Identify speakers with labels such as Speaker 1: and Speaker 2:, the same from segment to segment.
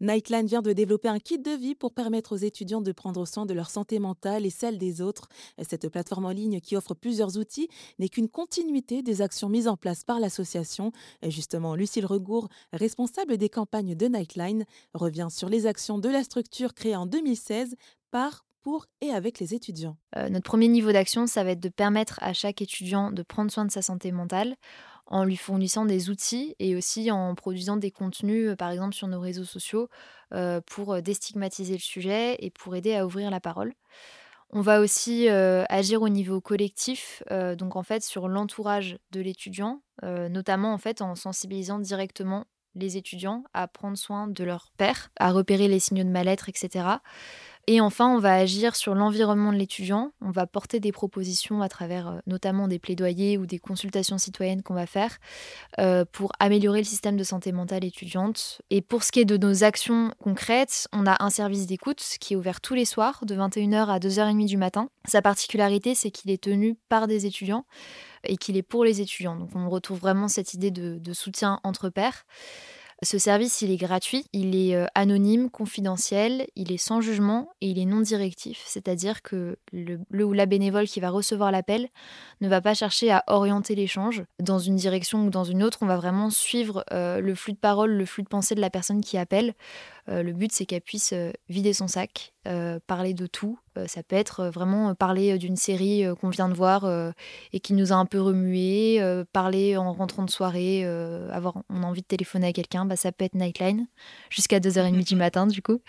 Speaker 1: Nightline vient de développer un kit de vie pour permettre aux étudiants de prendre soin de leur santé mentale et celle des autres. Cette plateforme en ligne qui offre plusieurs outils n'est qu'une continuité des actions mises en place par l'association. Justement, Lucille Regour, responsable des campagnes de Nightline, revient sur les actions de la structure créée en 2016 par pour et avec les étudiants.
Speaker 2: Euh, notre premier niveau d'action, ça va être de permettre à chaque étudiant de prendre soin de sa santé mentale en lui fournissant des outils et aussi en produisant des contenus, euh, par exemple sur nos réseaux sociaux, euh, pour déstigmatiser le sujet et pour aider à ouvrir la parole. On va aussi agir au niveau collectif, donc en fait sur l'entourage de l'étudiant, notamment en fait en sensibilisant directement les étudiants à prendre soin de leur père, à repérer les signaux de mal-être, etc. Et enfin, on va agir sur l'environnement de l'étudiant. On va porter des propositions à travers euh, notamment des plaidoyers ou des consultations citoyennes qu'on va faire euh, pour améliorer le système de santé mentale étudiante. Et pour ce qui est de nos actions concrètes, on a un service d'écoute qui est ouvert tous les soirs de 21h à 2h30 du matin. Sa particularité, c'est qu'il est tenu par des étudiants et qu'il est pour les étudiants. Donc on retrouve vraiment cette idée de, de soutien entre pairs. Ce service, il est gratuit, il est euh, anonyme, confidentiel, il est sans jugement et il est non directif. C'est-à-dire que le, ou la bénévole qui va recevoir l'appel ne va pas chercher à orienter l'échange dans une direction ou dans une autre. On va vraiment suivre euh, le flux de parole, le flux de pensée de la personne qui appelle euh, le but, c'est qu'elle puisse vider son sac, euh, parler de tout. ça peut être vraiment parler d'une série qu'on vient de voir et qui nous a un peu remué, parler en rentrant de soirée, avoir on a envie de téléphoner à quelqu'un, bah, ça peut être Nightline, jusqu'à 2h30 du matin du coup.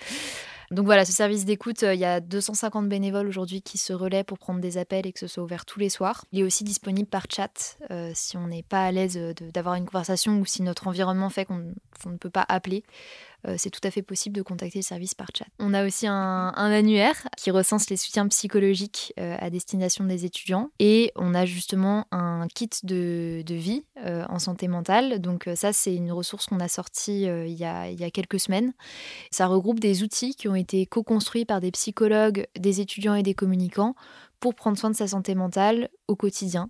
Speaker 2: Donc voilà, ce service d'écoute, il y a 250 bénévoles aujourd'hui qui se relaient pour prendre des appels et que ce soit ouvert tous les soirs. Il est aussi disponible par chat si on n'est pas à l'aise d'avoir une conversation ou si notre environnement fait qu'on ne peut pas appeler. Euh, c'est tout à fait possible de contacter le service par chat. On a aussi un, annuaire qui recense les soutiens psychologiques euh, à destination des étudiants et on a justement un kit de, vie euh, en santé mentale. Donc ça, c'est une ressource qu'on a sortie il y a, il, y a, quelques semaines. Ça regroupe des outils qui ont été co-construits par des psychologues, des étudiants et des communicants pour prendre soin de sa santé mentale au quotidien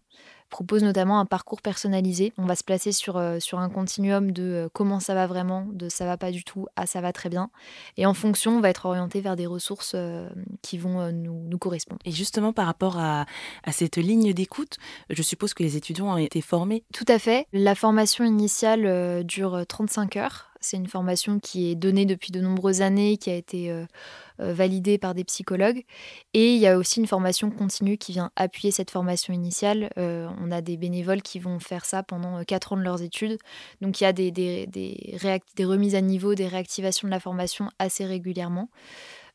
Speaker 2: propose notamment un parcours personnalisé. On va se placer sur, euh, sur un continuum de euh, comment ça va vraiment, de ça va pas du tout à ça va très bien. Et en fonction, on va être orienté vers des ressources euh, qui vont nous, nous, correspondre.
Speaker 1: Et justement, par rapport à, à cette ligne d'écoute, je suppose que les étudiants ont été formés
Speaker 2: Tout à fait. La formation initiale dure 35 heures. C'est une formation qui est donnée depuis de nombreuses années, qui a été euh, euh, validée par des psychologues. Et il y a aussi une formation continue qui vient appuyer cette formation initiale. Euh, on a des bénévoles qui vont faire ça pendant quatre ans de leurs études. Donc il y a des, remises à niveau, des réactivations de la formation assez régulièrement.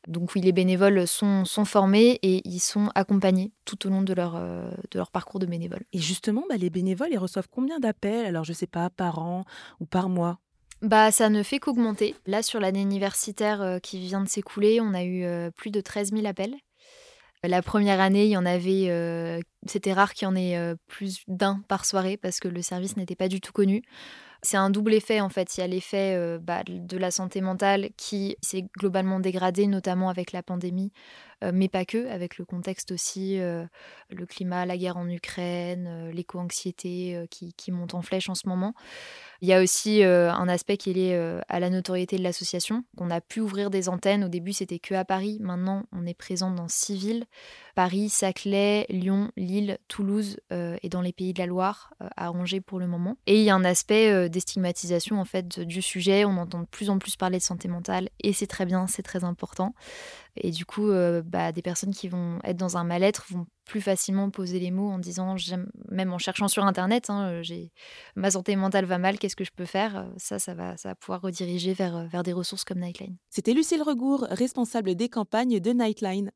Speaker 2: Donc oui, les bénévoles sont, sont, formés et ils sont accompagnés tout au long de leur, de leur parcours de bénévole.
Speaker 1: Et justement, bah, les bénévoles, ils reçoivent combien d'appels? Alors, je ne sais pas, par an ou par mois?
Speaker 2: Bah, ça ne fait qu'augmenter. Là, sur l'année universitaire euh, qui vient de s'écouler, on a eu euh, plus de 13 000 appels. La première année, il y en avait. Euh, c'était rare qu'il y en ait plus d'un par soirée parce que le service n'était pas du tout connu. C'est un double effet en fait. Il y a l'effet bah, de la santé mentale qui s'est globalement dégradé, notamment avec la pandémie, mais pas que, avec le contexte aussi, le climat, la guerre en Ukraine, l'éco-anxiété qui, qui monte en flèche en ce moment. Il y a aussi euh, un aspect qui est lié euh, à la notoriété de l'association. On a pu ouvrir des antennes. Au début, c'était que à Paris. Maintenant, on est présent dans six villes Paris, Saclay, Lyon, Lille, Toulouse euh, et dans les pays de la Loire, à Angers pour le moment. Et il y a un aspect d'estigmatisation en fait du sujet. On entend de plus en plus parler de santé mentale et c'est très bien, c'est très important. Et du coup, bah, des personnes qui vont être dans un mal-être vont plus facilement poser les mots en disant, même en cherchant sur Internet, hein, euh, j'ai ma santé mentale va mal, qu'est-ce que je peux faire? Euh, Ça, ça va, ça va pouvoir rediriger vers, euh, vers des ressources comme Nightline.
Speaker 1: C'était Lucille Regour, responsable des campagnes de Nightline.